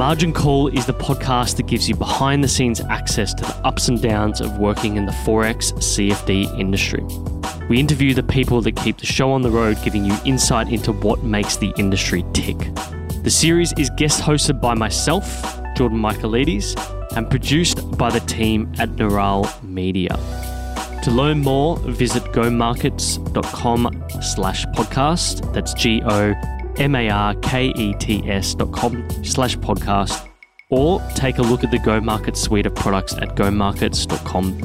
Margin Call is the podcast that gives you behind the scenes access to the ups and downs of working in the Forex CFD industry. We interview the people that keep the show on the road, giving you insight into what makes the industry tick. The series is guest hosted by myself, Jordan Michaelides, and produced by the team at Neural Media. To learn more, visit gomarkets.com slash podcast. That's G O M A R K E T S dot com slash podcast. Or take a look at the Go Market suite of products at gomarkets.com.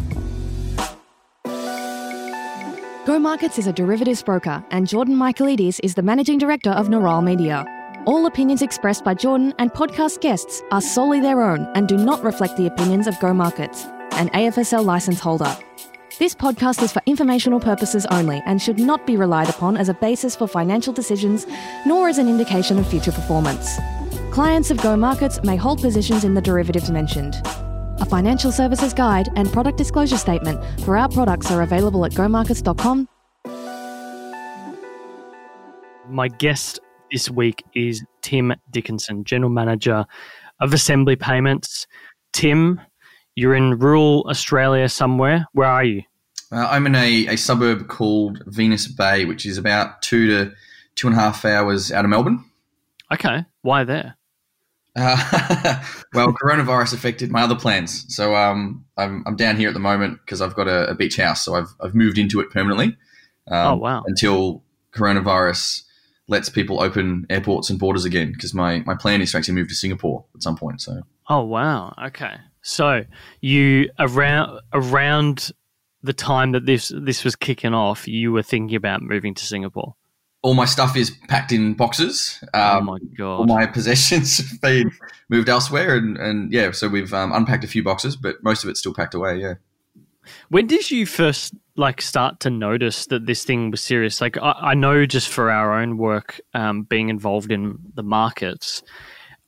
Go Markets is a derivatives broker, and Jordan Michaelides is the managing director of Neural Media. All opinions expressed by Jordan and podcast guests are solely their own and do not reflect the opinions of Go Markets, an AFSL license holder. This podcast is for informational purposes only and should not be relied upon as a basis for financial decisions nor as an indication of future performance. Clients of Go Markets may hold positions in the derivatives mentioned. A financial services guide and product disclosure statement for our products are available at gomarkets.com. My guest this week is Tim Dickinson, General Manager of Assembly Payments. Tim, you're in rural Australia somewhere. Where are you? Uh, I'm in a, a suburb called Venus Bay, which is about two to two and a half hours out of Melbourne. Okay. Why there? Uh, well, coronavirus affected my other plans, so um, I'm, I'm down here at the moment because I've got a, a, beach house, so I've, I've moved into it permanently. Um, oh wow! Until coronavirus lets people open airports and borders again, because my, my plan is to actually move to Singapore at some point. So. Oh wow! Okay, so you around around the time that this this was kicking off, you were thinking about moving to Singapore all my stuff is packed in boxes. Um, oh my god! All my possessions have been moved elsewhere, and, and yeah, so we've um, unpacked a few boxes, but most of it's still packed away. Yeah. When did you first like start to notice that this thing was serious? Like I, I know just for our own work, um, being involved in the markets,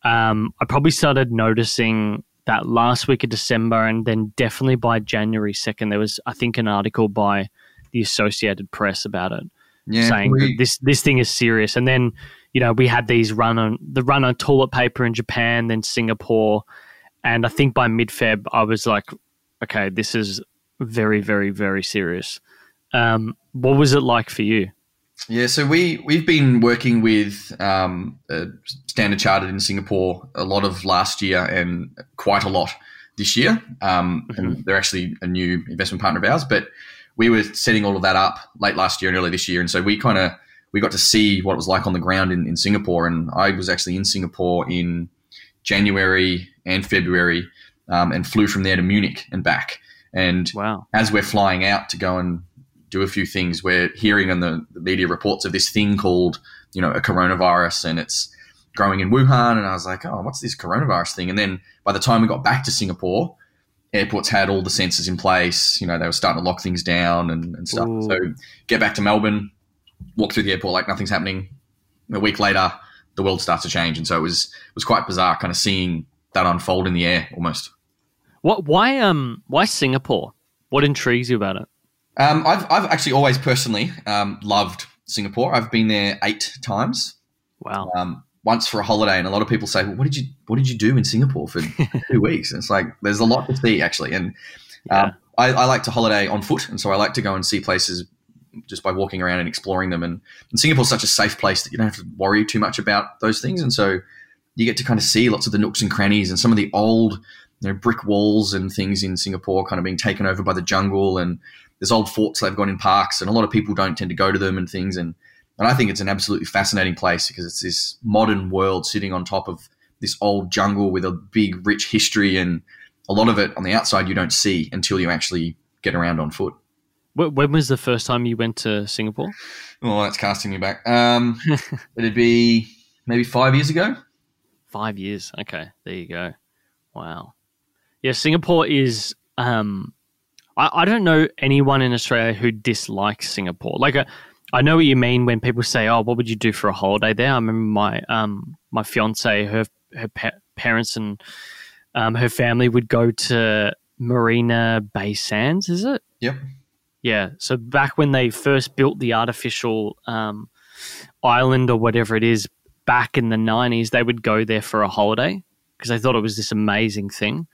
um, I probably started noticing that last week of December, and then definitely by January second, there was I think an article by the Associated Press about it yeah, saying we, this this thing is serious. And then you know we had these run on the run on toilet paper in Japan, then Singapore, and I think by mid Feb I was like, okay, this is very very very serious. Um, what was it like for you? Yeah, so we we've been working with um, Standard Chartered in Singapore a lot of last year and quite a lot this year, um, mm-hmm. and they're actually a new investment partner of ours, but we were setting all of that up late last year and early this year, and so we kind of we got to see what it was like on the ground in, in Singapore. And I was actually in Singapore in January and February, um, and flew from there to Munich and back. And wow. as we're flying out to go and do a few things, we're hearing in the, the media reports of this thing called you know a coronavirus, and it's growing in Wuhan. And I was like, oh, what's this coronavirus thing? And then by the time we got back to Singapore, airports had all the sensors in place. You know, they were starting to lock things down and, and stuff. Ooh. So get back to Melbourne, walk through the airport like nothing's happening. A week later, the world starts to change, and so it was it was quite bizarre, kind of seeing that unfold in the air almost. What? Why? Um. Why Singapore? What intrigues you about it? Um. I've I've actually always personally um loved Singapore. I've been there eight times. Wow. Um once for a holiday, and a lot of people say, "Well, what did you what did you do in Singapore for two weeks?" And it's like there's a lot to see actually, and yeah. um, I, I, like to holiday on foot, and so I like to go and see places just by walking around and exploring them. And, and Singapore's such a safe place that you don't have to worry too much about those things, and so you get to kind of see lots of the nooks and crannies and some of the old you know brick walls and things in Singapore kind of being taken over by the jungle and there's old forts they've got in parks and a lot of people don't tend to go to them and things and and I think it's an absolutely fascinating place because it's this modern world sitting on top of this old jungle with a big, rich history. And a lot of it on the outside you don't see until you actually get around on foot. When was the first time you went to Singapore? Oh, that's casting me back. Um, it'd be maybe five years ago. Five years. Okay, there you go. Wow. Yeah, Singapore is. Um, I, I don't know anyone in Australia who dislikes Singapore. Like, a, I know what you mean when people say, "Oh, what would you do for a holiday there?" I remember my um my fiance, her her pa- parents and um her family would go to Marina Bay Sands. Is it? Yep. Yeah. So back when they first built the artificial um, island or whatever it is, back in the nineties, they would go there for a holiday. because they thought it was this amazing thing.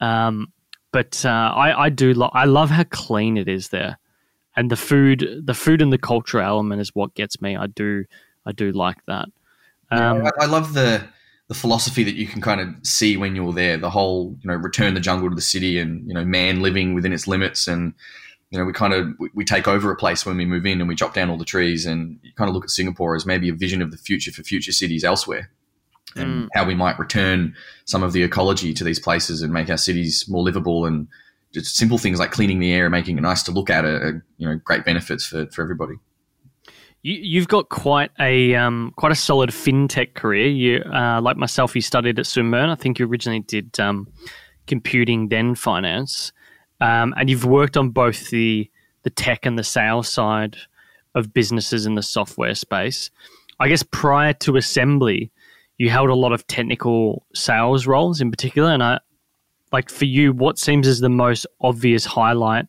Um, but uh, I, I do lo- I love how clean it is there, and the food the food and the cultural element is what gets me. I do I do like that. Um, yeah, I, I love the the philosophy that you can kind of see when you're there. The whole you know return the jungle to the city, and you know man living within its limits, and you know we kind of we, we take over a place when we move in, and we chop down all the trees, and you kind of look at Singapore as maybe a vision of the future for future cities elsewhere and mm. how we might return some of the ecology to these places and make our cities more livable and just simple things like cleaning the air and making it nice to look at are, are you know great benefits for, for everybody. You, have got quite a um, quite a solid fintech career. You, uh, like myself, you studied at Swinburne. I think you originally did um, computing, then finance, um, and you've worked on both the the tech and the sales side of businesses in the software space. I guess prior to Assembly, you held a lot of technical sales roles in particular, and I like for you, what seems as the most obvious highlight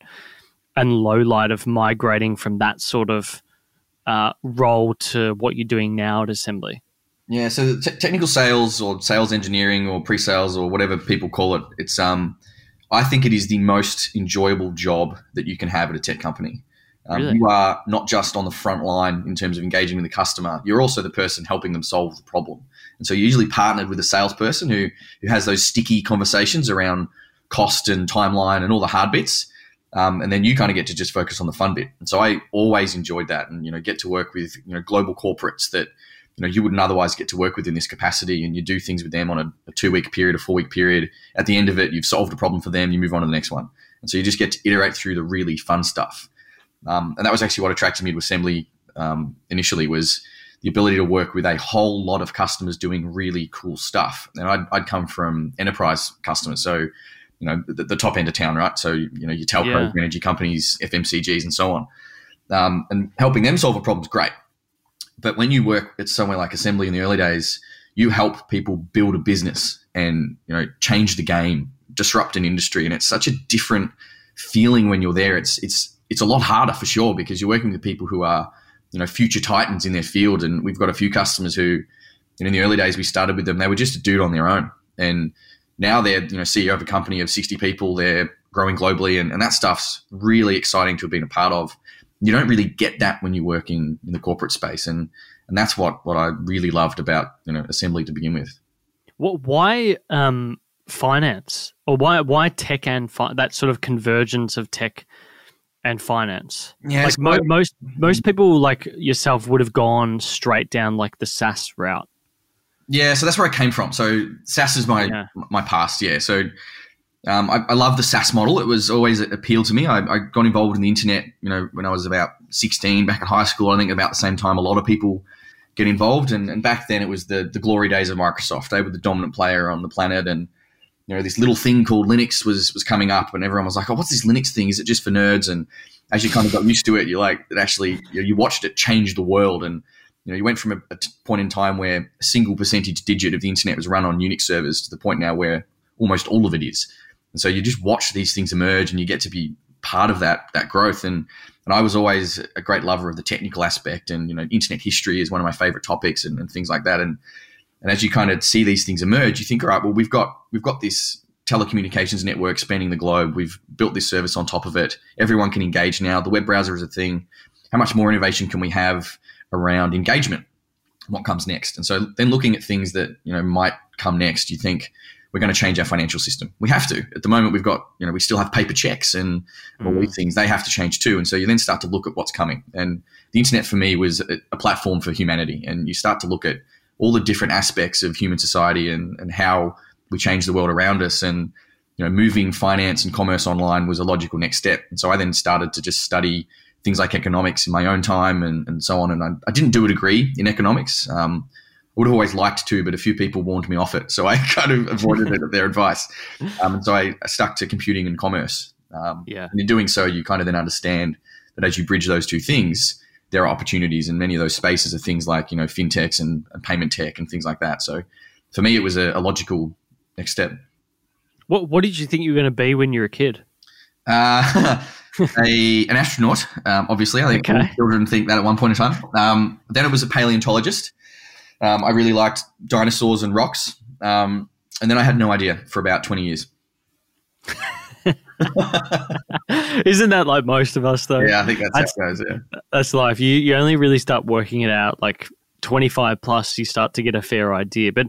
and low light of migrating from that sort of uh, role to what you're doing now at Assembly? Yeah, so t- technical sales or sales engineering or pre-sales or whatever people call it, it's um, I think it is the most enjoyable job that you can have at a tech company. Um, really? You are not just on the front line in terms of engaging with the customer; you're also the person helping them solve the problem. And so, you're usually partnered with a salesperson who who has those sticky conversations around cost and timeline and all the hard bits. Um, and then you kind of get to just focus on the fun bit. And so I always enjoyed that, and you know, get to work with you know global corporates that you know you wouldn't otherwise get to work with in this capacity, and you do things with them on a, a two week period, a four week period. At the end of it, you've solved a problem for them, you move on to the next one, and so you just get to iterate through the really fun stuff. Um, and that was actually what attracted me to Assembly um, initially was the ability to work with a whole lot of customers doing really cool stuff. And I'd, I'd come from enterprise customers, so you know the, the, top end of town, right? So you know your telcos, yeah. energy companies, FMCGs, and so on. Um, and helping them solve a problem is great. But when you work at somewhere like Assembly in the early days, you help people build a business and you know change the game, disrupt an industry, and it's such a different feeling when you're there. It's it's it's a lot harder for sure because you're working with people who are you know future titans in their field, and we've got a few customers who in the early days we started with them they were just a dude on their own, and now they're you know CEO of a company of 60 people, they're growing globally, and, and that stuff's really exciting to have been a part of. You don't really get that when you work in, in the corporate space, and and that's what what I really loved about you know assembly to begin with. What why um, finance or why why tech and fi- that sort of convergence of tech and finance. Yeah, like mo- most most people like yourself would have gone straight down like the SaaS route. Yeah, so that's where I came from. So SaaS is my yeah. my past. Yeah, so um, I, I, love the SaaS model. It was always appealed to me. I, I, got involved in the internet, you know, when I was about sixteen, back in high school. I think about the same time a lot of people get involved, and, and back then it was the the glory days of Microsoft. They were the dominant player on the planet, and you know, this little thing called Linux was was coming up, and everyone was like, "Oh, what's this Linux thing? Is it just for nerds?" And as you kind of got used to it, you like it actually you, know, you watched it change the world, and you know, you went from a, a point in time where a single percentage digit of the internet was run on Unix servers to the point now where almost all of it is. And so you just watch these things emerge, and you get to be part of that that growth. And and I was always a great lover of the technical aspect, and you know, internet history is one of my favorite topics, and, and things like that. And and as you kind of see these things emerge, you think, all right, well, we've got we've got this telecommunications network spanning the globe. We've built this service on top of it. Everyone can engage now. The web browser is a thing. How much more innovation can we have around engagement? What comes next? And so then looking at things that you know might come next, you think we're going to change our financial system. We have to. At the moment, we've got you know we still have paper checks and all mm. these things. They have to change too. And so you then start to look at what's coming. And the internet for me was a, a platform for humanity. And you start to look at all the different aspects of human society and, and how we change the world around us. And you know, moving finance and commerce online was a logical next step. And so I then started to just study things like economics in my own time and, and so on. And I, I didn't do a degree in economics. Um, I would have always liked to, but a few people warned me off it. So I kind of avoided it, at their advice. Um, and so I stuck to computing and commerce. Um, yeah. And in doing so, you kind of then understand that as you bridge those two things, there are opportunities, and many of those spaces are things like you know fintechs and, and payment tech and things like that. So for me, it was a, a, logical next step. What What did you think you were going to be when you were a kid? Uh, a an astronaut, um, obviously. I think okay. children think that at one point in time. Um, then it was a paleontologist. Um, I really liked dinosaurs and rocks. Um, and then I had no idea for about 20 years. Isn't that like most of us though? Yeah, I think that's, that's how it goes. Yeah, that's life. You you only really start working it out like 25 plus. You start to get a fair idea. But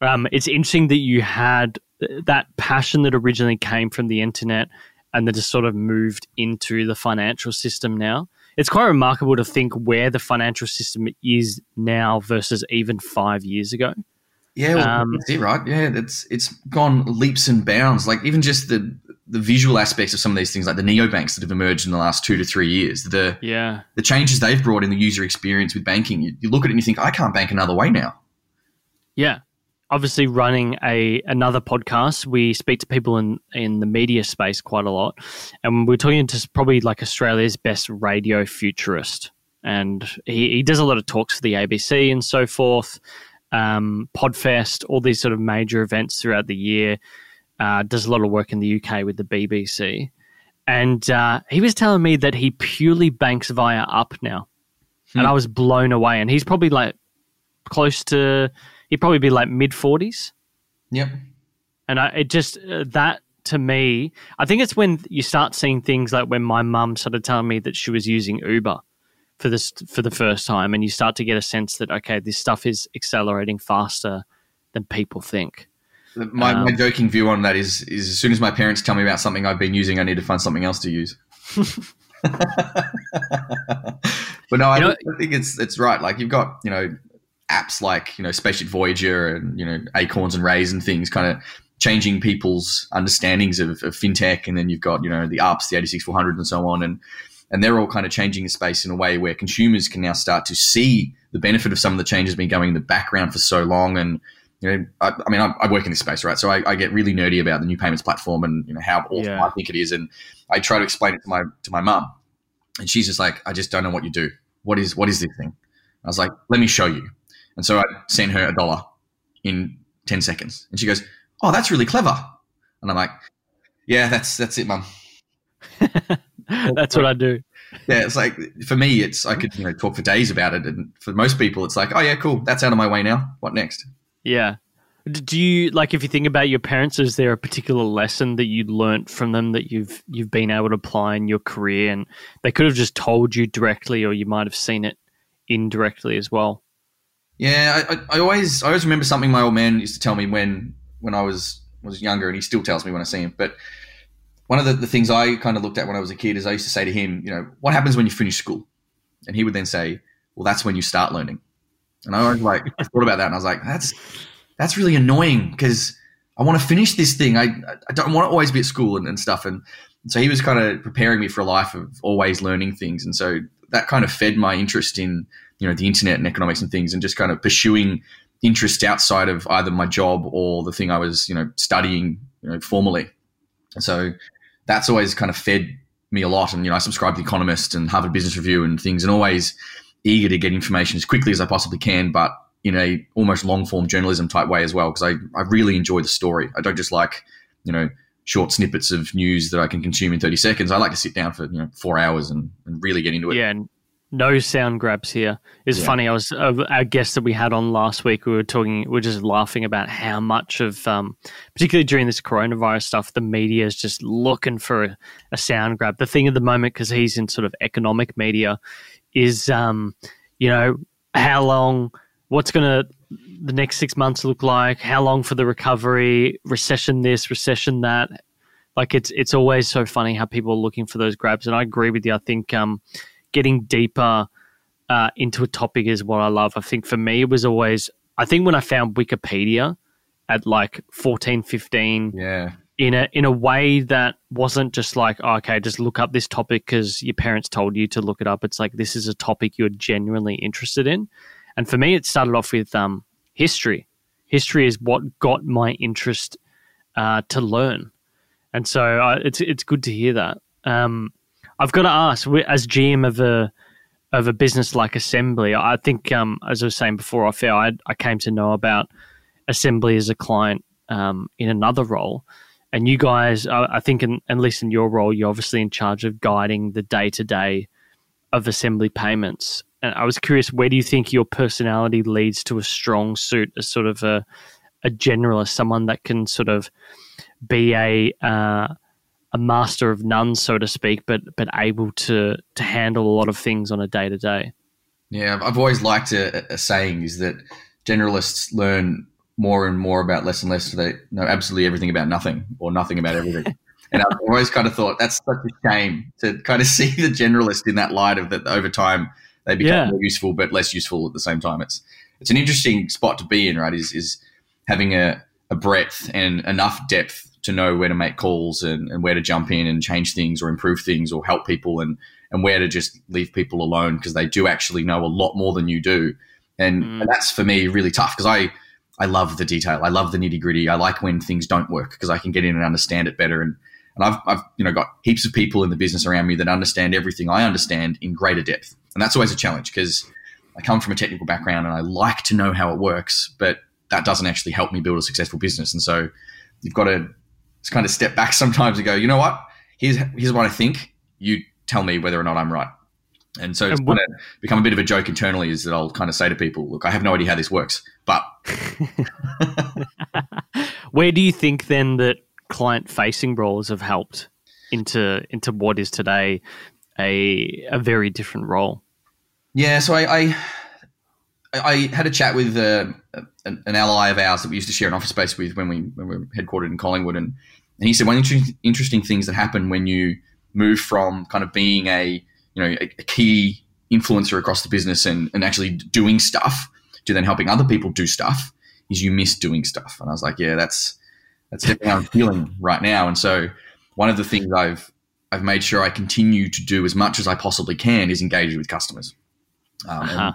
um, it's interesting that you had that passion that originally came from the internet and that just sort of moved into the financial system now. It's quite remarkable to think where the financial system is now versus even five years ago. Yeah, well, um, that's it, right? Yeah, it's it's gone leaps and bounds. Like even just the the visual aspects of some of these things, like the neobanks that have emerged in the last two to three years, the yeah. the changes they've brought in the user experience with banking. You, you look at it and you think, I can't bank another way now. Yeah, obviously running a another podcast we speak to people in in the media space quite a lot. And we're talking to probably like australia's best radio futurist. And he, he does a lot of talks for the abc and so forth um, podfest all these sort of major events throughout the year uh, does a lot of work in the uk with the bbc and uh, he was telling me that he purely banks via up now hmm. and i was blown away and he's probably like close to he'd probably be like mid 40s. Yep. And I, it just, uh, that to me, I think it's when you start seeing things like when my mum started telling me that she was using Uber for this for the first time, and you start to get a sense that okay, this stuff is accelerating faster than people think. My, um, my joking view on that is is as soon as my parents tell me about something I've been using, I need to find something else to use. but no, I, know, I, think it's it's right. Like you've got you know apps like you know Spaceship Voyager and you know Acorns and Raiz and things, kind of changing people's understandings of, of, fintech. And then you've got you know the ARPs, the eighty six four hundred, and so on, and and they're all kind of changing the space in a way where consumers can now start to see the benefit of some of the changes been going in the background for so long and you know, I, I mean, I, I, work in this space, right? So I, I, get really nerdy about the new payments platform and you know how awesome yeah. I think it is, and I try to explain it to my to my mum, and she's just like, I just don't know what you do. What is what is this thing? I was like, let me show you. And so I sent her a dollar in 10 seconds. And she goes, Oh, that's really clever. And I'm like, Yeah, that's that's it, mum. that's what I do. Yeah, it's like for me, it's I could you know talk for days about it, and for most people, it's like, oh yeah, cool, that's out of my way now. What next? Yeah. Do you like if you think about your parents? Is there a particular lesson that you learnt from them that you've you've been able to apply in your career, and they could have just told you directly, or you might have seen it indirectly as well? Yeah, I, I, always I always remember something my old man used to tell me when when I was was younger, and he still tells me when I see him. But one of the, the things I kind of looked at when I was a kid is I used to say to him, you know, what happens when you finish school? And he would then say, well, that's when you start learning. And I was like, I thought about that, and I was like, that's that's really annoying because I want to finish this thing. I I don't want to always be at school and, and stuff. And so he was kind of preparing me for a life of always learning things, and so that kind of fed my interest in you know the internet and economics and things, and just kind of pursuing interests outside of either my job or the thing I was you know studying you know formally. So that's always kind of fed me a lot. And you know I subscribe to the Economist and Harvard Business Review and things, and always eager to get information as quickly as I possibly can, but in a almost long form journalism type way as well because I, I really enjoy the story. I don't just like you know short snippets of news that I can consume in 30 seconds. I like to sit down for you know four hours and, and really get into it. Yeah, and no sound grabs here. It's yeah. funny. I was uh, our guest that we had on last week. We were talking. We are just laughing about how much of, um, particularly during this coronavirus stuff, the media is just looking for a, a sound grab. The thing at the moment, because he's in sort of economic media, is um, you know how long, what's going to the next six months look like? How long for the recovery? Recession this, recession that. Like it's it's always so funny how people are looking for those grabs, and I agree with you. I think. Um, getting deeper uh, into a topic is what I love. I think for me, it was always, I think when I found Wikipedia at like 14, 15, yeah. In a, in a way that wasn't just like, oh, okay, just look up this topic because your parents told you to look it up. It's like, this is a topic you're genuinely interested in. And for me, it started off with um, history. History is what got my interest uh, to learn. And so uh, it's, it's good to hear that. Um, I've got to ask, as GM of a of a business like Assembly, I think, um, as I was saying before, I feel I, I came to know about Assembly as a client um, in another role. And you guys, I think, in, at least in your role, you're obviously in charge of guiding the day to day of Assembly payments. And I was curious, where do you think your personality leads to a strong suit as sort of a, a generalist, someone that can sort of be a uh, a master of none, so to speak, but but able to to handle a lot of things on a day to day. Yeah, I've always liked a, a, saying is that generalists learn more and more about less and less. So they know absolutely everything about nothing or nothing about everything. and I've always kind of thought that's such a shame to kind of see the generalist in that light of that over time they become yeah. more useful but less useful at the same time. It's it's an interesting spot to be in, right? Is is having a, a breadth and enough depth to know where to make calls and, and where to jump in and change things or improve things or help people and and where to just leave people alone because they do actually know a lot more than you do. And, mm. and that's for me really tough because I I love the detail. I love the nitty gritty. I like when things don't work because I can get in and understand it better. And and I've, I've you know got heaps of people in the business around me that understand everything I understand in greater depth. And that's always a challenge because I come from a technical background and I like to know how it works, but that doesn't actually help me build a successful business. And so you've got to just kind of step back sometimes and go, you know what? Here's here's what I think. You tell me whether or not I'm right. And so it's kind of become a bit of a joke internally is that I'll kind of say to people, look, I have no idea how this works, but. Where do you think then that client facing roles have helped into into what is today a a very different role? Yeah, so I I, I had a chat with uh, an, an, ally of ours that we used to share an office space with when we when we were headquartered in Collingwood, and, and he said one interesting, interesting things that happen when you move from kind of being a you know a, a key influencer across the business and, and actually doing stuff to then helping other people do stuff is you miss doing stuff. And I was like, yeah, that's that's definitely how I'm feeling right now. And so one of the things I've I've made sure I continue to do as much as I possibly can is engage with customers. Um, uh-huh. and,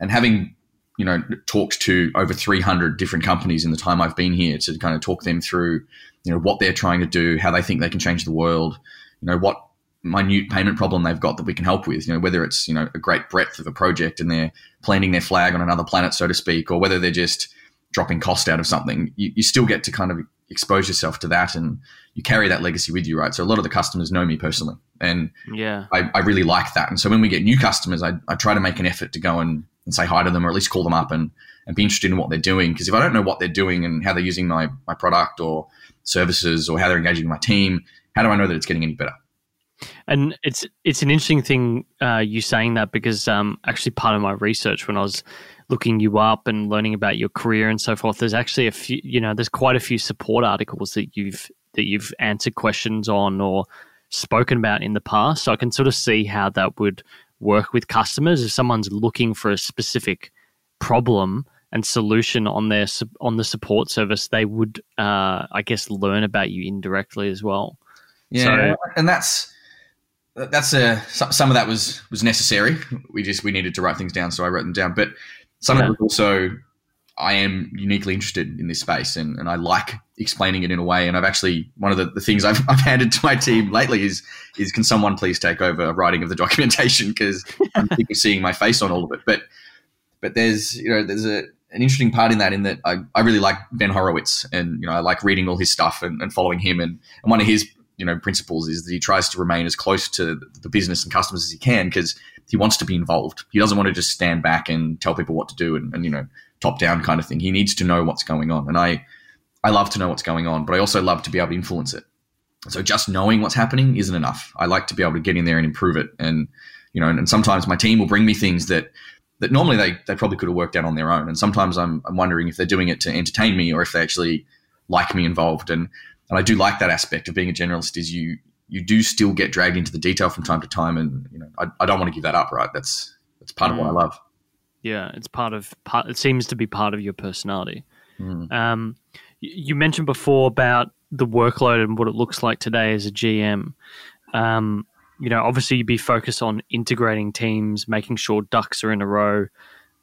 and having you know talked to over 300 different companies in the time I've been here to kind of talk them through you know what they're trying to do, how they think they can change the world, you know what minute payment problem they've got that we can help with. You know, whether it's you know a great breadth of a project and they're planting their flag on another planet, so to speak, or whether they're just dropping cost out of something, you, you still get to kind of expose yourself to that and you carry that legacy with you, right? So a lot of the customers know me personally, and yeah, I, I really like that. And so when we get new customers, I, I try to make an effort to go and, and say hi to them, or at least call them up and and be interested in what they're doing. Because if I don't know what they're doing and how they're using my my product or services or how they're engaging with my team, how do I know that it's getting any better? And it's it's an interesting thing uh, you saying that because um, actually part of my research when I was looking you up and learning about your career and so forth, there's actually a few you know there's quite a few support articles that you've that you've answered questions on or spoken about in the past. So I can sort of see how that would work with customers if someone's looking for a specific problem and solution on their on the support service, they would, uh, I guess, learn about you indirectly as well. Yeah, so, and that's that's a some of that was was necessary. We just we needed to write things down, so I wrote them down. But some yeah. of it was also I am uniquely interested in this space, and, and I like explaining it in a way. And I've actually one of the, the things I've, I've handed to my team lately is is can someone please take over writing of the documentation because I'm seeing my face on all of it. But but there's you know there's a an interesting part in that in that I, I really like Ben Horowitz and you know I like reading all his stuff and, and following him and, and one of his you know principles is that he tries to remain as close to the business and customers as he can because he wants to be involved. He doesn't want to just stand back and tell people what to do and, and you know top down kind of thing. He needs to know what's going on, and I I love to know what's going on, but I also love to be able to influence it. So just knowing what's happening isn't enough. I like to be able to get in there and improve it, and you know, and, and sometimes my team will bring me things that that normally they, they probably could have worked out on their own. And sometimes I'm, I'm wondering if they're doing it to entertain me or if they actually like me involved. And and I do like that aspect of being a generalist is you you do still get dragged into the detail from time to time, and you know I, I don't want to give that up. Right, that's that's part mm. of what I mm. love. Yeah, it's part of part. It seems to be part of your personality. Mm. Um, you mentioned before about the workload and what it looks like today as a GM. Um, you know, obviously you'd be focused on integrating teams, making sure ducks are in a row,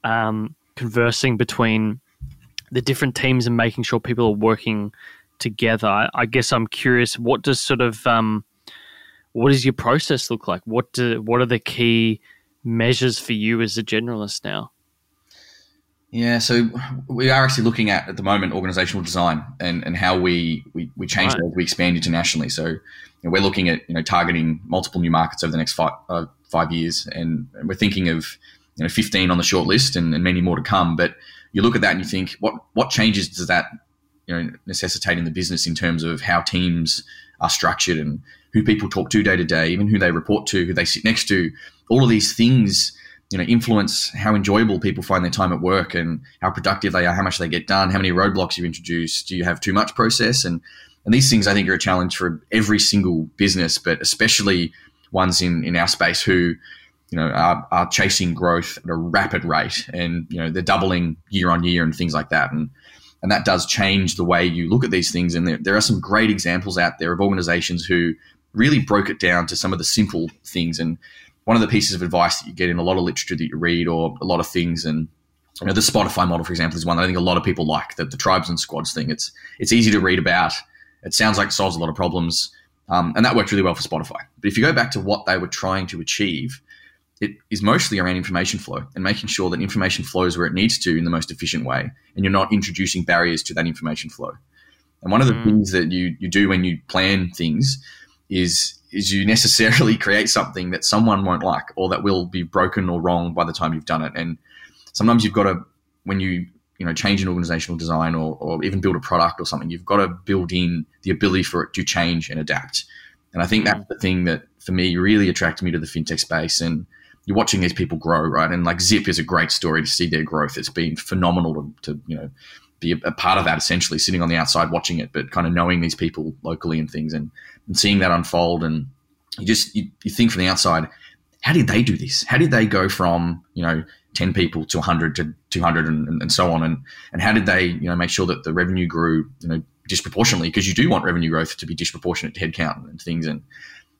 um, conversing between the different teams and making sure people are working together. I, guess I'm curious, what does sort of um, what does your process look like? What do, what are the key measures for you as a generalist now? Yeah, so we are actually looking at at the moment organizational design and, and how we, we, we change right. as we expand internationally. So you know, we're looking at you know targeting multiple new markets over the next five, uh, five years, and we're thinking of you know 15 on the short list and, and, many more to come. But you look at that and you think, what what changes does that you know necessitating the business in terms of how teams are structured and who people talk to day to day, even who they report to, who they sit next to, all of these things you know influence how enjoyable people find their time at work and how productive they are, how much they get done, how many roadblocks you introduce, do you have too much process, and and these things I think are a challenge for every single business, but especially ones in in our space who you know are, are chasing growth at a rapid rate, and you know they're doubling year on year and things like that, and and that does change the way you look at these things. And there, there are some great examples out there of organizations who really broke it down to some of the simple things and one of the pieces of advice that you get in a lot of literature that you read or a lot of things and you know, the Spotify model, for example, is one that I think a lot of people like. That the tribes and squads thing. It's it's easy to read about. It sounds like it solves a lot of problems, um, and that worked really well for Spotify. But if you go back to what they were trying to achieve, it is mostly around information flow and making sure that information flows where it needs to in the most efficient way, and you're not introducing barriers to that information flow. And one of the mm. things that you you do when you plan things is is you necessarily create something that someone won't like or that will be broken or wrong by the time you've done it. And sometimes you've got to, when you you know change an organizational design or, or even build a product or something, you've got to build in the ability for it to change and adapt. And I think that's mm. the thing that for me really attracted me to the fintech space. And you're watching these people grow, right? And like Zip is a great story to see their growth. It's been phenomenal to, to you know be a, a, part of that essentially sitting on the outside watching it but kind of knowing these people locally and things and, and seeing that unfold. And you just you, you think from the outside how did they do this? How did they go from you know 10 people to 100 to 200 and, and so on? And and how did they you know make sure that the revenue grew you know disproportionately? Because you do want revenue growth to be disproportionate to headcount and things. And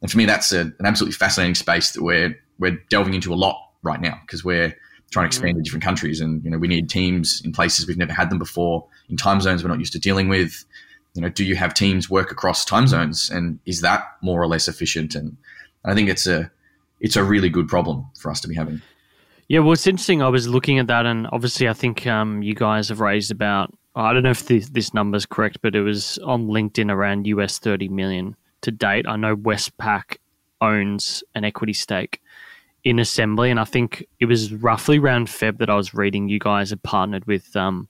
and for me that's a, an absolutely fascinating space that we're we're delving into a lot right now because we're trying to expand mm. to different countries. And you know, we need teams in places we've never had them before, in time zones we're not used to dealing with. You know, do you have teams work across time zones, and is that more or less efficient? And, I think it's a it's a really good problem for us to be having. Yeah, well, it's interesting. I was looking at that, and obviously, I think um, you guys have raised about I don't know if this, this number is correct, but it was on LinkedIn around US thirty million to date. I know Westpac owns an equity stake in assembly, and I think it was roughly around Feb that I was reading you guys had partnered with um,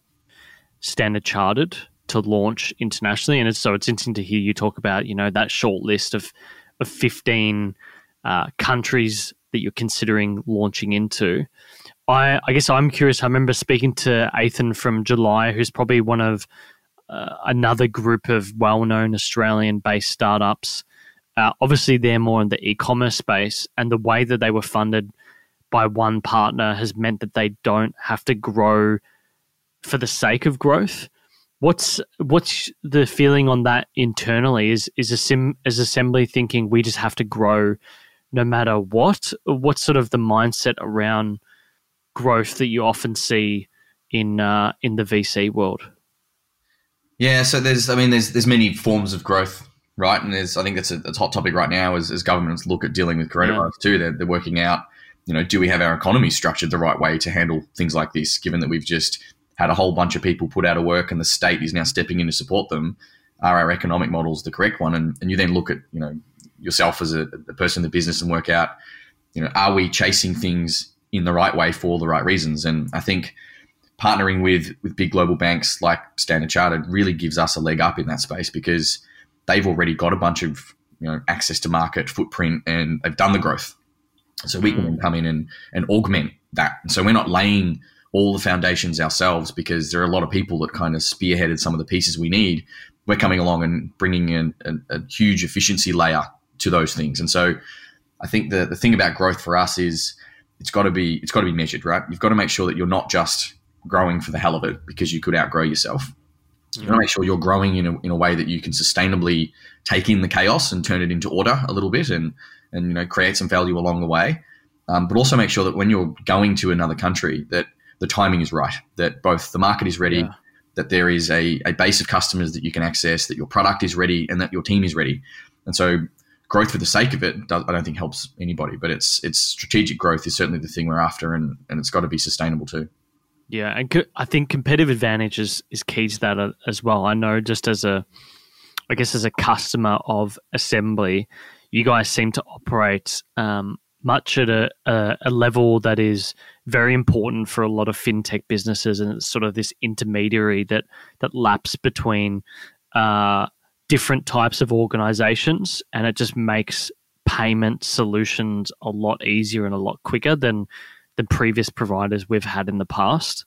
Standard Chartered to launch internationally, and it's, so it's interesting to hear you talk about you know that short list of of fifteen uh, countries that you're considering launching into. I, I guess I'm curious. I remember speaking to Ethan from July, who's probably one of uh, another group of well-known Australian-based startups uh, obviously, they're more in the e commerce space, and the way that they were funded by one partner has meant that they don't have to grow for the sake of growth. What's what's the feeling on that internally? Is is a sim is assembly thinking we just have to grow no matter what? What's sort of the mindset around growth that you often see in uh, in the VC world? Yeah, so there's I mean there's there's many forms of growth right? And there's, I think that's a, a hot topic right now as, as governments look at dealing with coronavirus yeah. too. They're, they're working out, you know, do we have our economy structured the right way to handle things like this, given that we've just had a whole bunch of people put out of work and the state is now stepping in to support them? Are our economic models the correct one? And, and you then look at, you know, yourself as a, a person in the business and work out, you know, are we chasing things in the right way for the right reasons? And I think partnering with with big global banks like Standard Chartered really gives us a leg up in that space because – they've already got a bunch of you know access to market footprint and they've done the growth. So we can mm. come in and, and augment that. And so we're not laying all the foundations ourselves because there are a lot of people that kind of spearheaded some of the pieces we need. We're coming along and bringing in a, a huge efficiency layer to those things. And so I think the, the thing about growth for us is it's got to be it's got to be measured, right? You've got to make sure that you're not just growing for the hell of it because you could outgrow yourself. You want to make sure you're growing in a, in a way that you can sustainably take in the chaos and turn it into order a little bit and, and you know, create some value along the way. Um, but also make sure that when you're going to another country, that the timing is right, that both the market is ready, yeah. that there is a, a base of customers that you can access, that your product is ready, and that your team is ready. And so growth for the sake of it, does, I don't think helps anybody. But it's it's strategic growth is certainly the thing we're after, and, and it's got to be sustainable too. Yeah, and co- I think competitive advantage is, is key to that uh, as well. I know just as a, I guess as a customer of Assembly, you guys seem to operate um, much at a, a, a, level that is very important for a lot of fintech businesses, and it's sort of this intermediary that that laps between uh, different types of organizations, and it just makes payment solutions a lot easier and a lot quicker than the previous providers we've had in the past.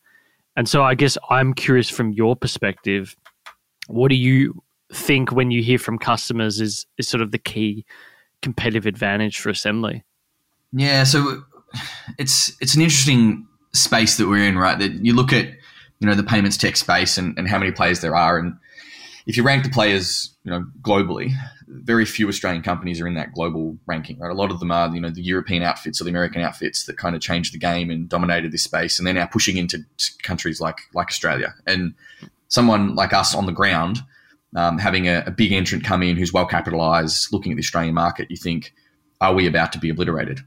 And so, I guess I'm curious from your perspective, what do you think when you hear from customers is is sort of the key competitive advantage for Assembly? Yeah, so it's it's an interesting space that we're in, right? That you look at, you know, the payments tech space and, and how many players there are, and if you rank the players, you know, globally, very few Australian companies are in that global ranking, right? A lot of them are, you know, the European outfits or the American outfits that kind of changed the game and dominated this space, and they're now pushing into countries like like Australia. And someone like us on the ground, um, having a, a, big entrant come in who's well capitalized, looking at the Australian market, you think, are we about to be obliterated?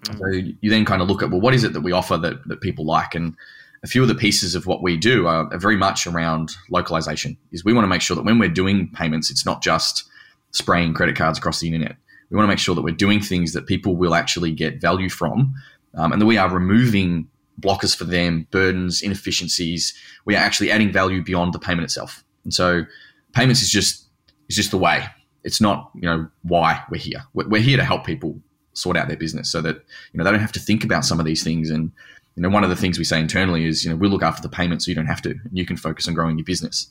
Mm. So you then kind of look at, well, what is it that we offer that, that people like? And a few of the pieces of what we do are, are very much around localization. Is we want to make sure that when we're doing payments, it's not just spraying credit cards across the internet. We want to make sure that we're doing things that people will actually get value from, um, and that we are removing blockers for them, burdens, inefficiencies. We are actually adding value beyond the payment itself. And so, payments is just is just the way. It's not you know why we're here. We're here to help people sort out their business so that you know they don't have to think about some of these things and you know one of the things we say internally is you know we'll look after the payment so you don't have to and you can focus on growing your business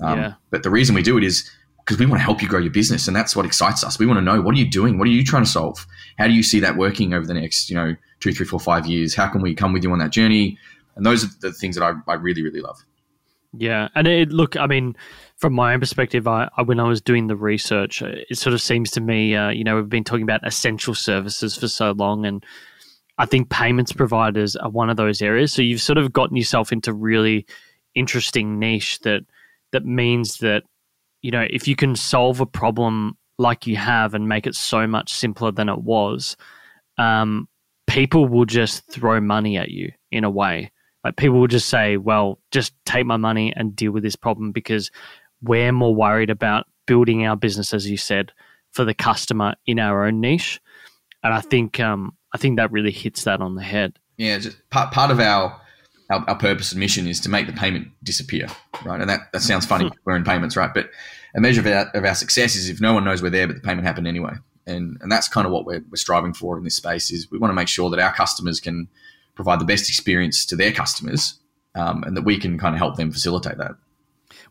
um, yeah. but the reason we do it is because we want to help you grow your business and that's what excites us. We want to know what are you doing? What are you trying to solve? How do you see that working over the next you know two three four five years? How can we come with you on that journey? And those are the things that i, I really really love. Yeah and it look i mean from my own perspective, I, I, when I was doing the research, uh, it sort of seems to me, uh, you know, we've been talking about essential services for so long, and I think payments providers are one of those areas. So you've sort of gotten yourself into really interesting niche that that means that you know if you can solve a problem like you have and make it so much simpler than it was, um, people will just throw money at you in a way. Like people will just say, "Well, just take my money and deal with this problem," because we're more worried about building our business, as you said, for the customer in our own niche. And I think um, I think that really hits that on the head. Yeah, just part, part of our, our, our purpose and mission is to make the payment disappear, right? And that, that sounds funny. we're in payments, right? But a measure of our, of our success is if no one knows we're there, but the payment happened anyway. And and that's kind of what we're, we're striving for in this space is we want to make sure that our customers can provide the best experience to their customers, um, and that we can kind of help them facilitate that.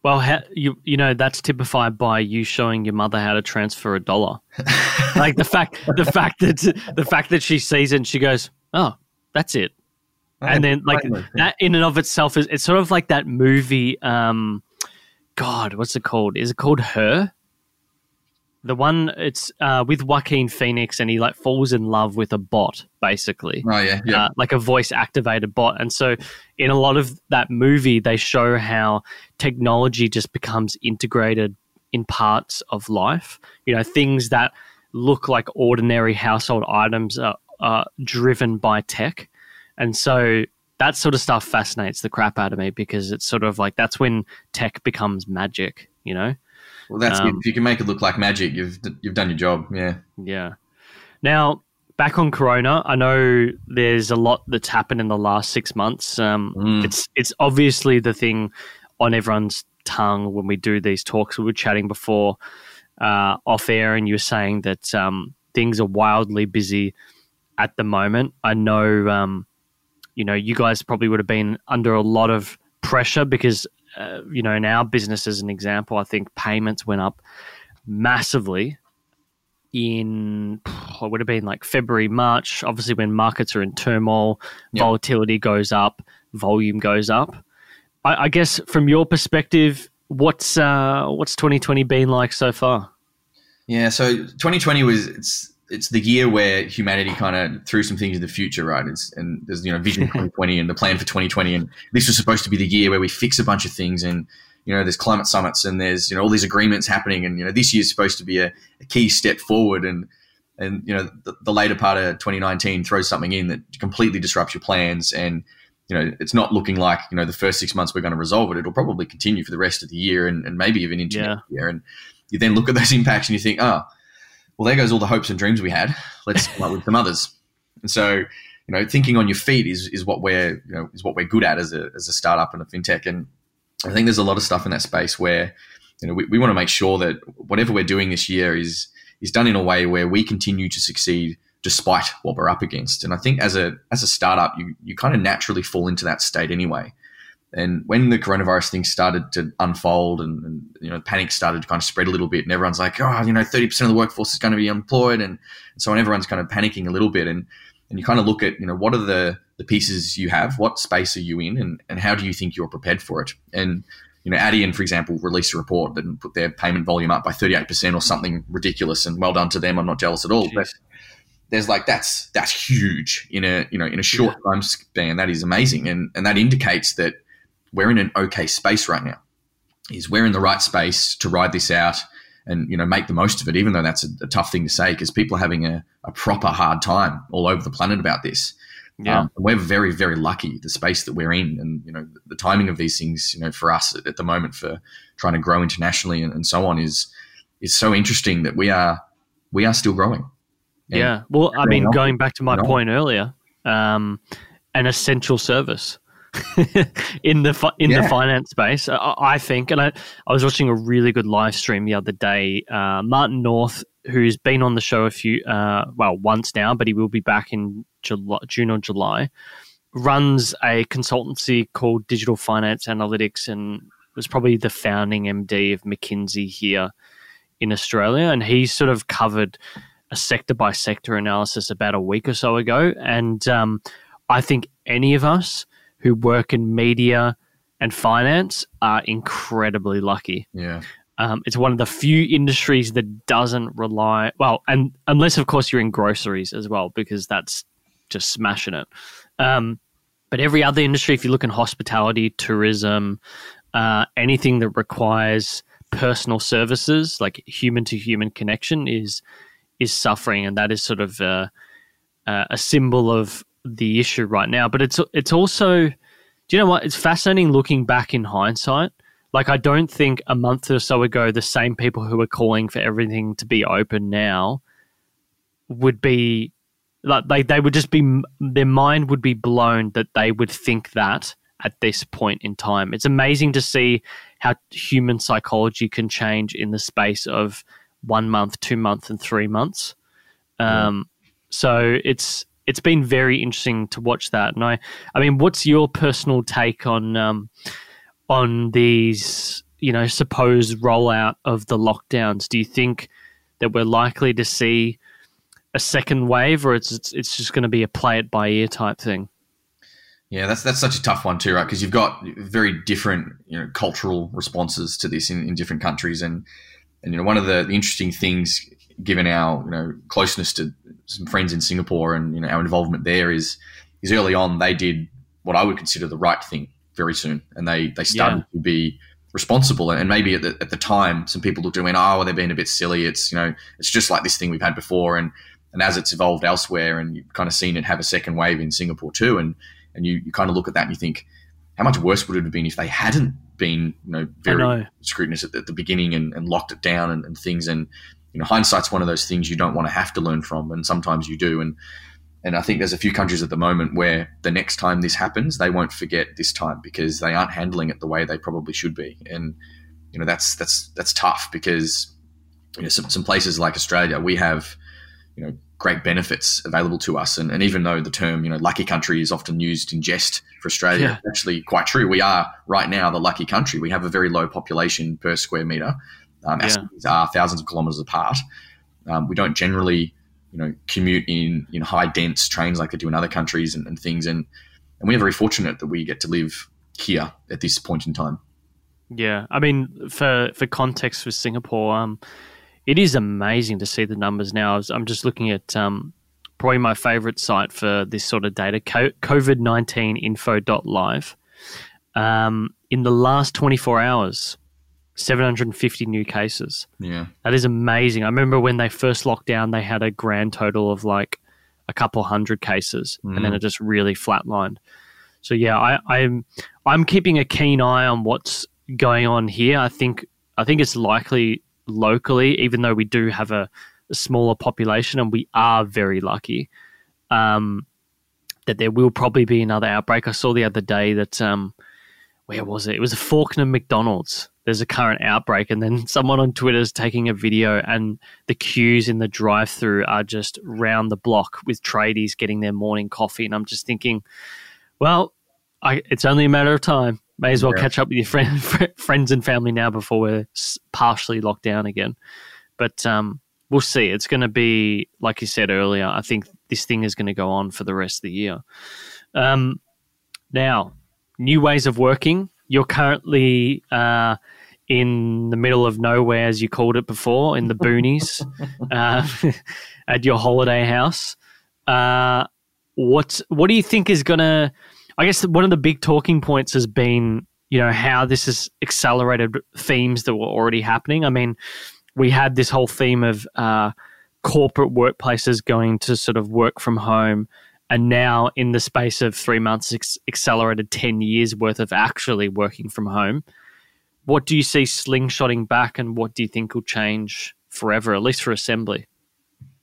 Well, you you know that's typified by you showing your mother how to transfer a dollar. like the fact the fact that the fact that she sees it and she goes, "Oh, that's it," and then like that in and of itself is it's sort of like that movie. Um, God, what's it called? Is it called Her? The one it's uh, with Joaquin Phoenix, and he like falls in love with a bot, basically. Oh yeah, yeah. Uh, like a voice activated bot. And so, in a lot of that movie, they show how technology just becomes integrated in parts of life. You know, things that look like ordinary household items are, are driven by tech, and so that sort of stuff fascinates the crap out of me because it's sort of like that's when tech becomes magic. You know. Well, that's um, if you can make it look like magic, you've you've done your job. Yeah. Yeah. Now back on Corona, I know there's a lot that's happened in the last six months. Um, mm. It's it's obviously the thing on everyone's tongue when we do these talks. We were chatting before uh, off air, and you were saying that um, things are wildly busy at the moment. I know, um, you know, you guys probably would have been under a lot of pressure because uh, you know, in our business, as an example, I think payments went up massively in what would have been like February, March. Obviously, when markets are in turmoil, yep. volatility goes up, volume goes up. I, I, guess from your perspective, what's uh, what's 2020 been like so far? Yeah, so 2020 was it's it's the year where humanity kind of threw some things in the future, right? It's, and there's you know Vision 2020 and the plan for 2020, and this was supposed to be the year where we fix a bunch of things, and you know there's climate summits and there's you know all these agreements happening, and you know this year is supposed to be a, a, key step forward, and and you know the, the, later part of 2019 throws something in that completely disrupts your plans, and you know it's not looking like you know the first six months we're going to resolve it. It'll probably continue for the rest of the year, and, and maybe even into yeah. next year, and you then look at those impacts and you think, oh well, there goes all the hopes and dreams we had. Let's come up with some others. And so, you know, thinking on your feet is is what we're you know is what we're good at as a as a startup and a fintech. And I think there's a lot of stuff in that space where you know we, we want to make sure that whatever we're doing this year is is done in a way where we continue to succeed despite what we're up against. And I think as a as a startup, you you kind of naturally fall into that state anyway. And when the coronavirus thing started to unfold and, and, you know panic started to kind of spread a little bit, and everyone's like, oh, you know, thirty percent of the workforce is going to be unemployed, and, and so on. Everyone's kind of panicking a little bit, and and you kind of look at you know what are the the pieces you have, what space are you in, and and how do you think you're prepared for it? And you know, Adyen, for example, released a report that put their payment volume up by 38% or something ridiculous, and well done to them. I'm not jealous at all. Jeez. But there's like that's that's huge in a you know in a short yeah. time span. That is amazing, and and that indicates that we're in an okay space right now. Is we're in the right space to ride this out and you know make the most of it, even though that's a, a tough thing to say because people are having a, a, proper hard time all over the planet about this. Yeah. Um, we're very very lucky the space that we're in, and you know the timing of these things. You know, for us at, at the moment for trying to grow internationally and, and, so on is is so interesting that we are we are still growing. And yeah. Well, I mean, going back to my point earlier, um, an essential service. in the in yeah. the finance space. I, I, think, and I, I was watching a really good live stream the other day. Uh, Martin North, who's been on the show a few, uh, well, once now, but he will be back in July, June or July. Runs a consultancy called Digital Finance Analytics, and was probably the founding MD of McKinsey here in Australia, and he sort of covered a sector by sector analysis about a week or so ago, and um, I think any of us who work in media and finance are incredibly lucky. Yeah. Um, it's one of the few industries that doesn't rely well, and unless of course you're in groceries as well, because that's just smashing it. Um, but every other industry, if you look in hospitality, tourism, uh, anything that requires personal services like human to human connection is is suffering, and that is sort of uh, uh, a symbol of the issue right now. But it's it's also, do you know what? It's fascinating looking back in hindsight. Like I don't think a month or so ago, the same people who are calling for everything to be open now would be like they they would just be their mind would be blown that they would think that at this point in time. It's amazing to see how human psychology can change in the space of one month, two months, and three months. Um, yeah. So it's it's been very interesting to watch that. And I, I mean, what's your personal take on um, on these, you know, supposed rollout of the lockdowns? Do you think that we're likely to see a second wave, or it's it's, it's just going to be a play it by ear type thing? Yeah, that's that's such a tough one too, right? Because you've got very different, you know, cultural responses to this in, in different countries, and and you know, one of the, the interesting things given our you know closeness to some friends in Singapore and you know our involvement there is is early on they did what I would consider the right thing very soon, and they they started yeah. to be responsible. And maybe at the, at the time, some people looked at it and went, "Oh, well, they're being a bit silly. It's you know it's just like this thing we've had before." And and as it's evolved elsewhere, and you've kind of seen it have a second wave in Singapore too, and and you, you kind of look at that and you think, how much worse would it have been if they hadn't been you know very know. scrutinous at the, at the beginning and, and, locked it down and, and things and you know, hindsight's one of those things you don't want to have to learn from, and sometimes you do. And and I think there's a few countries at the moment where the next time this happens, they won't forget this time because they aren't handling it the way they probably should be. And you know, that's that's that's tough because you know some, some places like Australia, we have you know great benefits available to us. And, and even though the term, you know, lucky country is often used in jest for Australia, yeah. it's actually quite true. We are right now the lucky country. We have a very low population per square meter. Um, yeah. cities are thousands of kilometers apart. Um, we don't generally, you know, commute in in high dense trains like they do in other countries and, and things. And and we're very fortunate that we get to live here at this point in time. Yeah, I mean, for for context for Singapore, um, it is amazing to see the numbers now. I'm just looking at um, probably my favorite site for this sort of data, COVID nineteen info.live. Um, in the last 24 hours, 750 new cases. Yeah. That is amazing. I remember when they first locked down, they had a grand total of like a couple hundred cases mm. and then mm. it just really flatlined. So yeah, I, I'm I'm keeping a keen eye on what's going on here. I think I think it's likely locally, even though we do have a, a smaller population and we are very lucky. um, that there will probably be another outbreak. I saw the other day that um, where was it? It was a Fawkner McDonald's. There's a current outbreak, and then someone on Twitter is taking a video, and the queues in the drive-through are just round the block with tradies getting their morning coffee. And I'm just thinking, well, I, it's only a matter of time. May as well yeah. catch up with your friend, friends and family now before we're partially locked down again. But um, we'll see. It's going to be, like you said earlier, I think this thing is going to go on for the rest of the year. Um, now, new ways of working. You're currently uh, in the middle of nowhere, as you called it before, in the boonies uh, at your holiday house. Uh, what What do you think is going to? I guess one of the big talking points has been, you know, how this has accelerated themes that were already happening. I mean, we had this whole theme of uh, corporate workplaces going to sort of work from home. And now, in the space of three months, it's accelerated 10 years worth of actually working from home. What do you see slingshotting back, and what do you think will change forever, at least for assembly?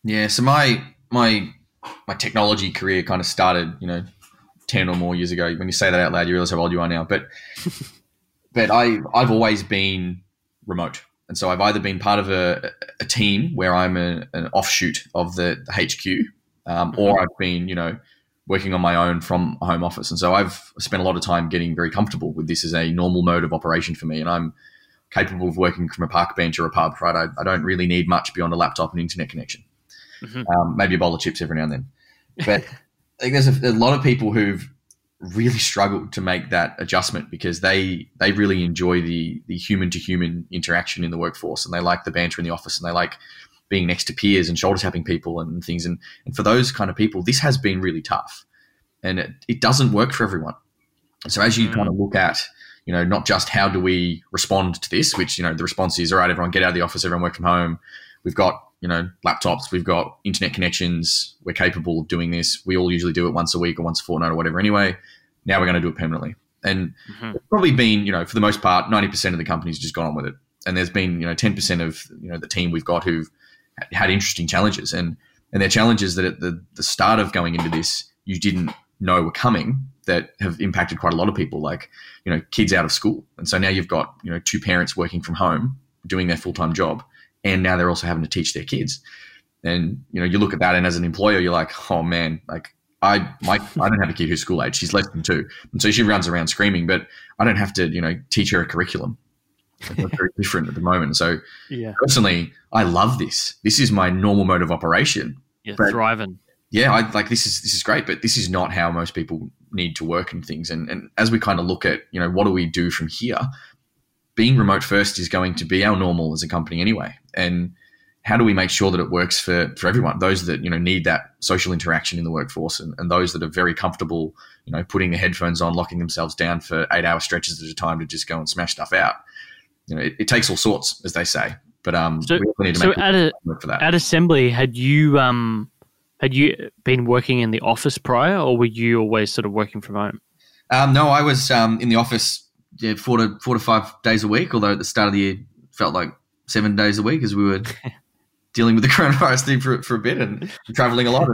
Yeah, so my my my technology career kind of started, you know, ten or more years ago. When you say that out loud, you realize how old you are now. But but I I've always been remote. And so I've either been part of a, a team where I'm a, an offshoot of the, the HQ, um, or mm-hmm. I've been, you know, working on my own from a home office. And so I've spent a lot of time getting very comfortable with this as a normal mode of operation for me. And I'm capable of working from a park bench or a pub, right? I, I don't really need much beyond a laptop and internet connection. Mm-hmm. Um, maybe a bowl of chips every now and then. But I think there's a, a lot of people who've really struggled to make that adjustment because they they really enjoy the the human to human interaction in the workforce and they like the banter in the office and they like being next to peers and shoulder tapping people and things. And and for those kind of people this has been really tough. And it, it doesn't work for everyone. So as you mm. kind of look at you know not just how do we respond to this which you know the response is all right everyone get out of the office everyone work from home. We've got you know laptops we've got internet connections we're capable of doing this. We all usually do it once a week or once a fortnight or whatever anyway. Now we're going to do it permanently. And mm-hmm. it's probably been you know for the most part 90% of the companies just gone on with it. And there's been you know 10% of you know the team we've got who've had interesting challenges and and they're challenges that at the, the start of going into this you didn't know were coming that have impacted quite a lot of people like you know kids out of school and so now you've got you know two parents working from home doing their full-time job and now they're also having to teach their kids. And you know, you look at that, and as an employer, you're like, oh man, like I my I don't have a kid who's school age; she's less than two, and so she runs around screaming. But I don't have to, you know, teach her a curriculum. It's very different at the moment. So yeah. personally, I love this. This is my normal mode of operation. Yeah, but, thriving. Yeah, I like this is this is great, but this is not how most people need to work and things. And and as we kind of look at, you know, what do we do from here? being remote first is going to be our normal as a company anyway. And how do we make sure that it works for, for everyone? Those that you know need that social interaction in the workforce, and, and those that are very comfortable, you know, putting the headphones on, locking themselves down for eight hour stretches at a time to just go and smash stuff out. You know, it, it takes all sorts, as they say. But um, so, so at a, at assembly, had you um had you been working in the office prior, or were you always sort of working from home? Um, no, I was um, in the office yeah, four to four to five days a week. Although at the start of the year felt like seven days a week as we were dealing with the coronavirus thing for, for a bit and traveling a lot.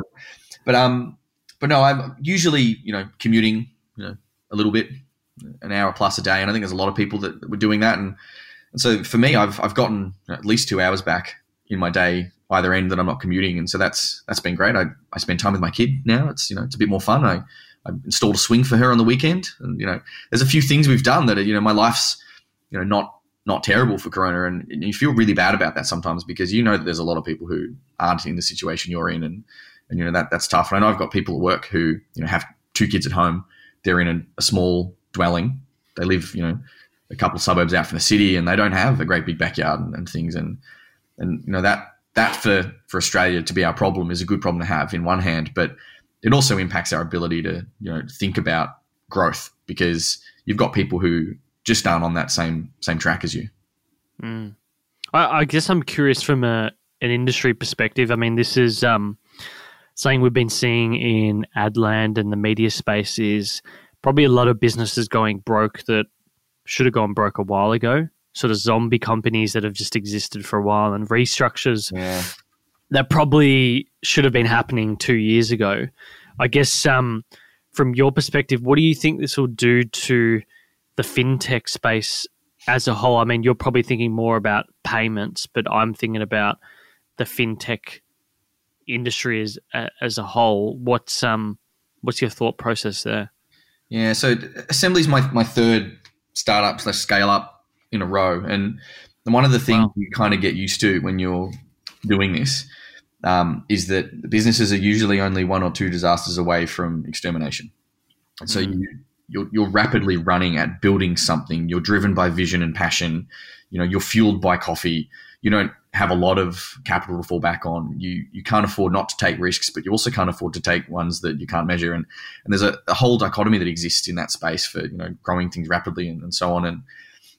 But um, but no, I'm usually you know commuting you know a little bit, an hour plus a day, and I think there's a lot of people that were doing that. And, so for me, I've I've gotten at least two hours back in my day either end that I'm not commuting, and so that's that's been great. I, I spend time with my kid now. It's you know it's a bit more fun. I I installed a swing for her on the weekend, and you know, there's a few things we've done that are, you know, my life's you know not not terrible for Corona, and, and you feel really bad about that sometimes because you know that there's a lot of people who aren't in the situation you're in, and and you know that that's tough. And I know I've got people at work who you know have two kids at home. They're in a, a small dwelling. They live you know a couple of suburbs out from the city, and they don't have a great big backyard and, and things. And and you know that that for for Australia to be our problem is a good problem to have in one hand, but it also impacts our ability to you know think about growth because you've got people who just aren't on that same same track as you. Mm. I, I, guess I'm curious from a an industry perspective. I mean, this is um, something we've been seeing in Adland and the media space is probably a lot of businesses going broke that should have gone broke a while ago. Sort of zombie companies that have just existed for a while and restructures. Yeah that probably should have been happening two years ago. I guess um, from your perspective, what do you think this will do to the fintech space as a whole? I mean, you're probably thinking more about payments, but I'm thinking about the fintech industry as as a whole. What's um what's your thought process there? Yeah, so Assembly is my my third startup slash scale up in a row, and one of the things wow. you kind of get used to when you're doing this um, is that businesses are usually only one or two disasters away from extermination. And so mm. you you're, you're rapidly running at building something. You're driven by vision and passion. You know, you're fueled by coffee. You don't have a lot of capital to fall back on. You you can't afford not to take risks, but you also can't afford to take ones that you can't measure. And and there's a, a whole dichotomy that exists in that space for you know growing things rapidly and, and so on. And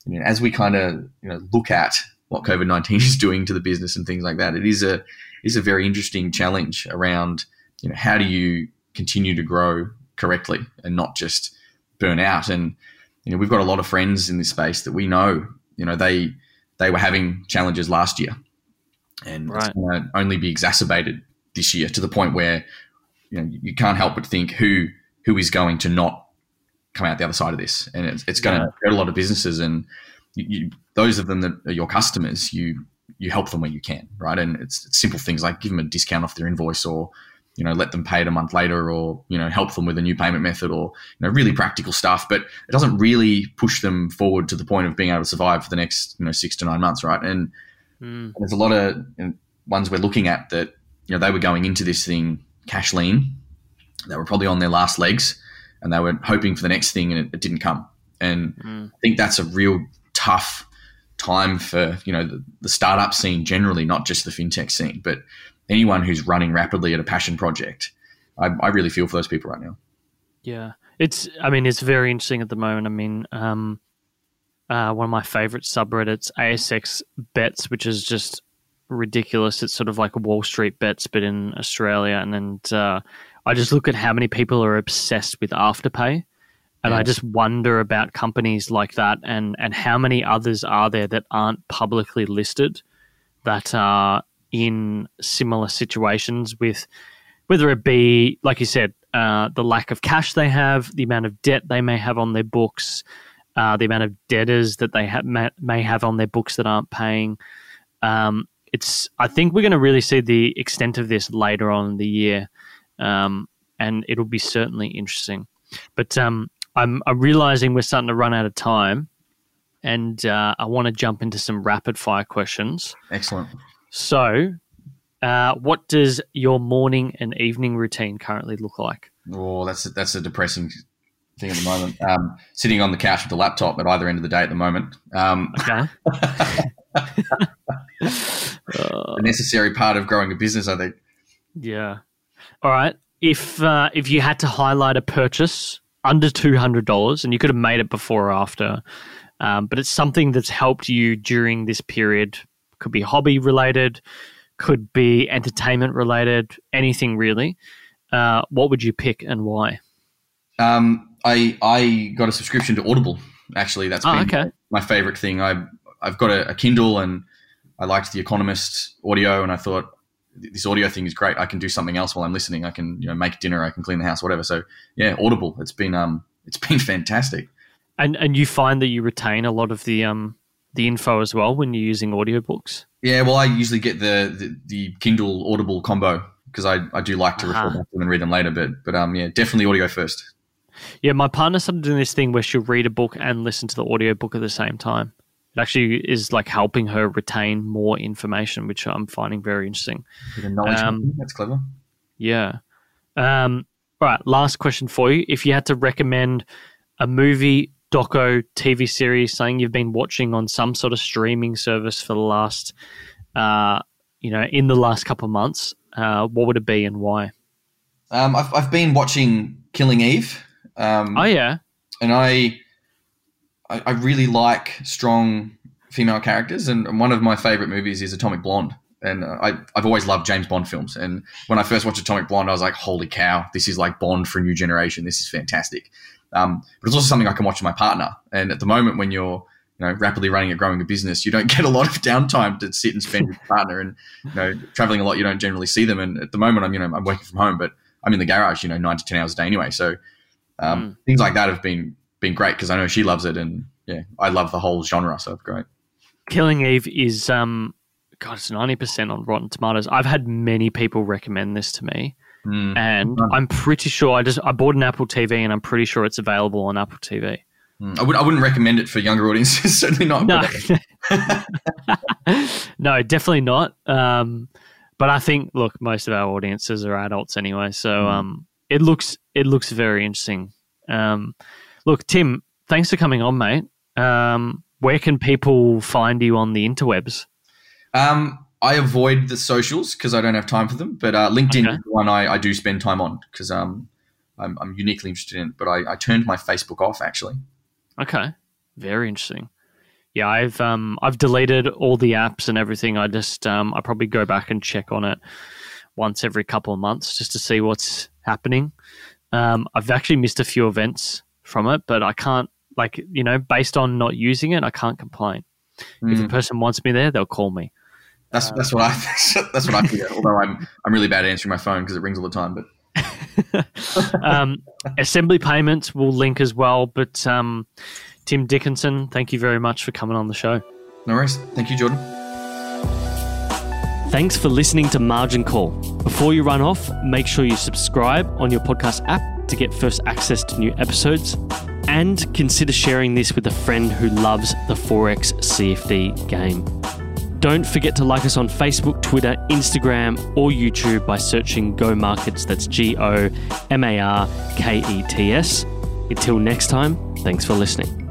you know, as we kind of you know look at what COVID nineteen is doing to the business and things like that, it is a is a very interesting challenge around you know how do you continue to grow correctly and not just burn out. And you know we've got a lot of friends in this space that we know you know they they were having challenges last year, and right. it's going to only be exacerbated this year to the point where you know you can't help but think who who is going to not come out the other side of this, and it's, it's going yeah. to hurt a lot of businesses. And you, you, those of them that are your customers, you you help them where you can, right? And it's, it's, simple things like give them a discount off their invoice, or you know let them pay it a month later, or you know help them with a new payment method, or you know really practical stuff. But it doesn't really push them forward to the point of being able to survive for the next you know six to nine months, right? And mm. there's a lot of ones we're looking at that you know they were going into this thing cash lean, they were probably on their last legs and they were hoping for the next thing and it, it didn't come. And mm. I think that's a real tough time for you know the, the, startup scene generally, not just the fintech scene, but anyone who's running rapidly at a passion project. I, I really feel for those people right now. Yeah, it's. I mean, it's very interesting at the moment. I mean, um, uh, one of my favorite subreddits, ASX Bets, which is just ridiculous. It's sort of like Wall Street Bets, but in Australia, and then uh, I just look at how many people are obsessed with Afterpay. And yes. I just wonder about companies like that and, and how many others are there that aren't publicly listed that are in similar situations with whether it be, like you said, uh, the lack of cash they have, the amount of debt they may have on their books, uh, the amount of debtors that they ha- may, have on their books that aren't paying. Um, it's. I think we're going to really see the extent of this later on in the year um, and it'll be certainly interesting. But um, I'm, I'm realizing we're starting to run out of time, and uh, I want to jump into some rapid fire questions. Excellent. So, uh, what does your morning and evening routine currently look like? Oh, that's a, that's a depressing thing at the moment. Um, sitting on the couch with the laptop at either end of the day at the moment. Um, okay. a necessary part of growing a business, I think. Yeah. All right. If uh, if you had to highlight a purchase under two hundred dollars, and you could have made it before or after, um, but it's something that's helped you during this period. Could be hobby related, could be entertainment related, anything really. Uh, what would you pick and why? Um, I I got a subscription to Audible. Actually, that's oh, been okay. my favorite thing. I I've got a, a Kindle and I liked The Economist audio, and I thought this audio thing is great. I can do something else while I'm listening. I can you know make dinner. I can clean the house, whatever. So yeah, Audible. It's been um it's been fantastic. And and you find that you retain a lot of the um the info as well when you're using audiobooks. Yeah, well, I usually get the the, the Kindle Audible combo because I, I do like to uh-huh. refer back to them and read them later. But but um yeah, definitely audio first. Yeah, my partner started doing this thing where she'll read a book and listen to the audiobook at the same time it actually is like helping her retain more information, which I'm finding very interesting. Um, That's clever. Yeah. Um, all right. Last question for you. If you had to recommend a movie, doco, TV series, something you've been watching on some sort of streaming service for the last, uh, you know, in the last couple of months, uh, what would it be and why? Um, I've, I've been watching Killing Eve. Um, oh yeah, and I I, I really like strong female characters, and one of my favorite movies is Atomic Blonde. And I, I've always loved James Bond films. And when I first watched Atomic Blonde, I was like, holy cow, this is like Bond for a new generation. This is fantastic. Um, but it's also something I can watch with my partner. And at the moment, when you're you know rapidly running and growing a business, you don't get a lot of downtime to sit and spend with your partner. And you know, traveling a lot, you don't generally see them. And at the moment, I'm you know I'm working from home, but I'm in the garage, you know, nine to ten hours a day anyway. So um, mm. things like that have been been great because I know she loves it, and yeah, I love the whole genre. So it's great. Killing Eve is um, God, it's ninety percent on Rotten Tomatoes. I've had many people recommend this to me. Mm. And I'm pretty sure I just I bought an Apple TV and I'm pretty sure it's available on Apple TV. Mm. I, would, I wouldn't recommend it for younger audiences. Certainly not. No, no definitely not. Um, but I think look, most of our audiences are adults anyway, so mm. um, it looks it looks very interesting. Um, look, Tim, thanks for coming on, mate. Um, where can people find you on the interwebs? Um, I avoid the socials because I don't have time for them. But uh, LinkedIn okay. is the one I, I, do spend time on because um, I'm, I'm, uniquely interested in it. But I, I, turned my Facebook off actually. Okay, very interesting. Yeah, I've um, I've deleted all the apps and everything. I just um, I probably go back and check on it once every couple of months just to see what's happening. Um, I've actually missed a few events from it, but I can't like you know based on not using it, I can't complain. Mm. If a person wants me there, they'll call me. That's that's what I that's what I figure. Although I'm I'm really bad at answering my phone because it rings all the time. But um, assembly payments will link as well. But um, Tim Dickinson, thank you very much for coming on the show. No worries. Thank you, Jordan. Thanks for listening to Margin Call. Before you run off, make sure you subscribe on your podcast app to get first access to new episodes. And consider sharing this with a friend who loves the Forex CFD game. Don't forget to like us on Facebook, Twitter, Instagram, or YouTube by searching Go Markets. That's G O M A R K E T S. Until next time, thanks for listening.